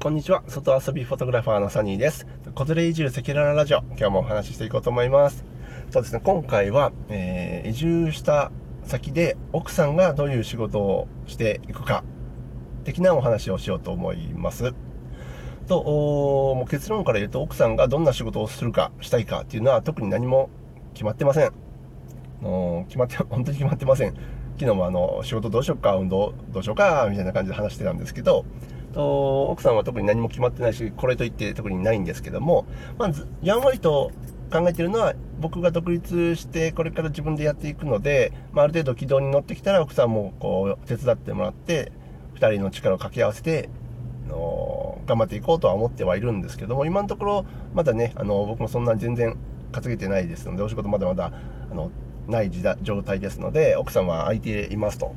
こんにちは。外遊びフォトグラファーのサニーです。子連れ移住赤裸々ラジオ。今日もお話ししていこうと思います。そうですね、今回は、えー、移住した先で奥さんがどういう仕事をしていくか、的なお話をしようと思います。と、もう結論から言うと、奥さんがどんな仕事をするか、したいかっていうのは特に何も決まってません。の決まって、本当に決まってません。昨日もあの、仕事どうしようか、運動どうしようか、みたいな感じで話してたんですけど、と奥さんは特に何も決まってないし、これといって特にないんですけども、まず、やんわりと考えてるのは、僕が独立してこれから自分でやっていくので、まあ、ある程度軌道に乗ってきたら奥さんもこう手伝ってもらって、2人の力を掛け合わせて、の頑張っていこうとは思ってはいるんですけども、今のところまだね、あの僕もそんな全然稼げてないですので、お仕事まだまだあのない時代状態ですので、奥さんは空いていますと。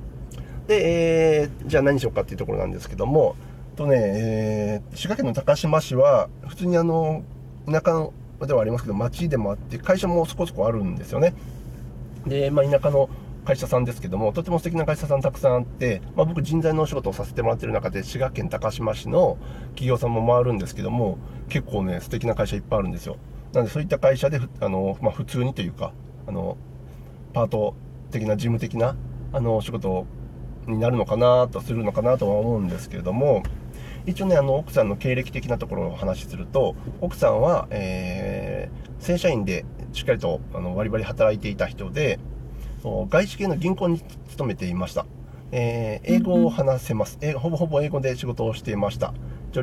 で、えー、じゃあ何しようかっていうところなんですけども、とね、えー、滋賀県の高島市は、普通にあの、田舎ではありますけど、町でもあって、会社もそこそこあるんですよね。で、まあ、田舎の会社さんですけども、とても素敵な会社さんたくさんあって、まあ、僕人材のお仕事をさせてもらってる中で、滋賀県高島市の企業さんも回るんですけども、結構ね、素敵な会社いっぱいあるんですよ。なので、そういった会社で、あの、まあ、普通にというか、あの、パート的な、事務的な、あの、お仕事になるのかなとするのかなとは思うんですけれども、一応ね、あの、奥さんの経歴的なところをお話しすると、奥さんは、えー、正社員でしっかりと、あの、バリバリ働いていた人で、外資系の銀行に勤めていました。えー、英語を話せます。えほぼほぼ英語で仕事をしていました。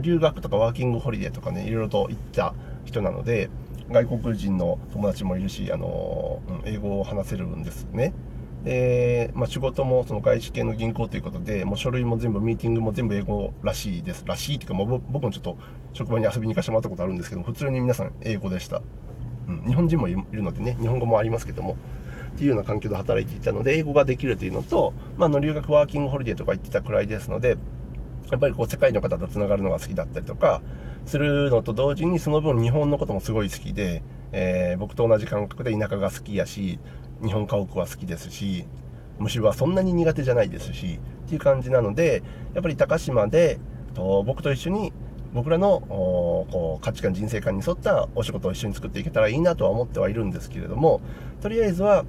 留学とかワーキングホリデーとかね、いろいろと行った人なので、外国人の友達もいるし、あの英語を話せるんですね。で、まあ、仕事もその外資系の銀行ということで、もう書類も全部、ミーティングも全部英語らしいです。らしいっていうか、もう僕もちょっと職場に遊びに行かせてもらったことあるんですけど、普通に皆さん英語でした。うん、日本人もいるのでね、日本語もありますけども、っていうような環境で働いていたので、英語ができるというのと、まあ、の留学ワーキングホリデーとか行ってたくらいですので、やっぱりこう世界の方と繋がるのが好きだったりとか、するのと同時にその分日本のこともすごい好きで、えー、僕と同じ感覚で田舎が好きやし、日本家屋は好きですし、虫はそんなに苦手じゃないですし、っていう感じなので、やっぱり高島で、と僕と一緒に僕らのこう価値観、人生観に沿ったお仕事を一緒に作っていけたらいいなとは思ってはいるんですけれども、とりあえずは、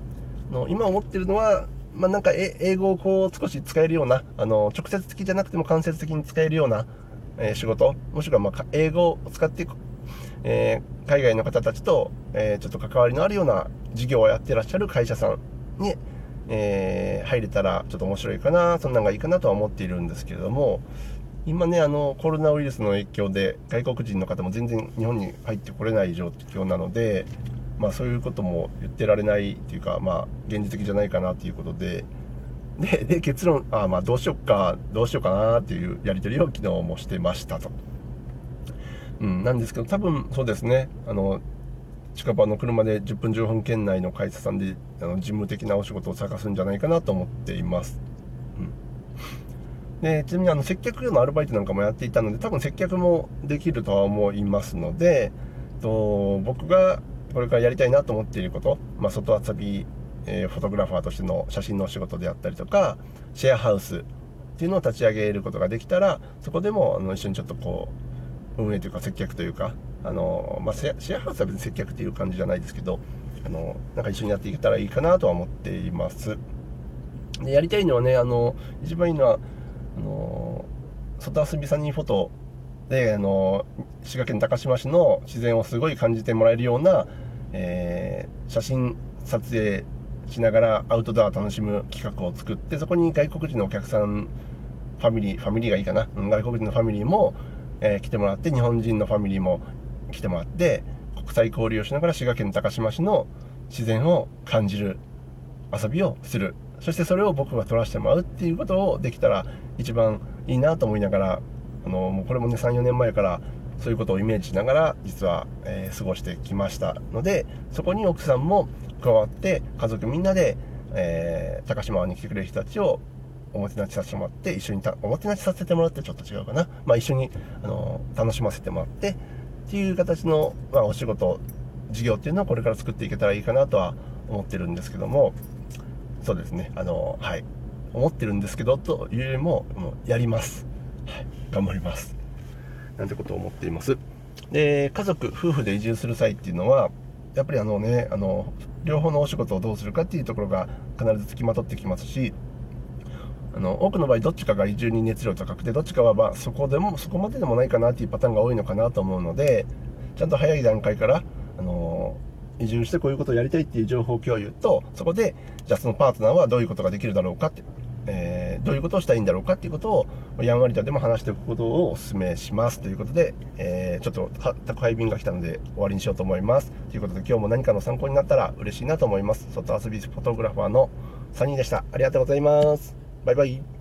の今思ってるのは、まあ、なんか英語をこう少し使えるような、あの直接的じゃなくても間接的に使えるような、えー、仕事、もしくはま英語を使っていく、えー、海外の方たちと、えー、ちょっと関わりのあるような事業をやってらっしゃる会社さんに、えー、入れたらちょっと面白いかな、そんなんがいいかなとは思っているんですけれども、今ね、あの、コロナウイルスの影響で外国人の方も全然日本に入ってこれない状況なので、まあそういうことも言ってられないっていうか、まあ現実的じゃないかなっていうことで、で、で結論、あまあどうしよっか、どうしようかなっていうやり取りを昨日もしてましたと。うん、なんですけど、多分そうですね、あの、近場の車で10分15分圏内の会社さんであの事務的なお仕事を探すんじゃないかなと思っています。うん、でちなみにあの接客業のアルバイトなんかもやっていたので多分接客もできるとは思いますのでと僕がこれからやりたいなと思っていること、まあ、外遊び、えー、フォトグラファーとしての写真のお仕事であったりとかシェアハウスっていうのを立ち上げることができたらそこでもあの一緒にちょっとこう運営というか接客というかあの、まあ、シェアハウスは別に接客っていう感じじゃないですけど、あの、なんか一緒にやっていけたらいいかなとは思っています。で、やりたいのはね、あの、一番いいのは、あの、外遊びサニーフォトで、あの、滋賀県高島市の自然をすごい感じてもらえるような、えー、写真撮影しながらアウトドア楽しむ企画を作って、そこに外国人のお客さん、ファミリー、ファミリーがいいかな、外国人のファミリーも、えー、来てもらって、日本人のファミリーも来てもらって国際交流をしながら滋賀県高島市の自然を感じる遊びをする。そしてそれを僕が撮らせてもらうっていうことをできたら一番いいなと思いながらあのもうこれもね34年前からそういうことをイメージしながら実は、えー、過ごしてきましたのでそこに奥さんも加わって家族みんなで、えー、高島湾に来てくれる人たちをおもてなしさせてもらって一緒におもてなしさせてもらってちょっと違うかな、まあ、一緒にあの楽しませてもらってっていう形の、まあ、お仕事、事業っていうのをこれから作っていけたらいいかなとは思ってるんですけども、そうですね、あの、はい。思ってるんですけど、というよりも、もうやります。はい。頑張ります。なんてことを思っていますで家族夫婦で移住する際っていうのはやっぱりあのねあの両方のお仕事をどうするかっていうところが必ずつきまとってきますしの多くの場合どっちかが移住に熱量高くてどっちかはまそこでもそこまででもないかなっていうパターンが多いのかなと思うのでちゃんと早い段階からあの移住してこういうことをやりたいっていう情報共有とそこでじゃあそのパートナーはどういうことができるだろうかって、えー、どういうことをしたいんだろうかっていうことをやんわりとでも話しておくことをお勧めしますということで、えー、ちょっと宅配便が来たので終わりにしようと思います。ということで今日も何かの参考になったら嬉しいなと思います。外遊びフォトグラファーのサニーでした。ありがとうございます。バイバイ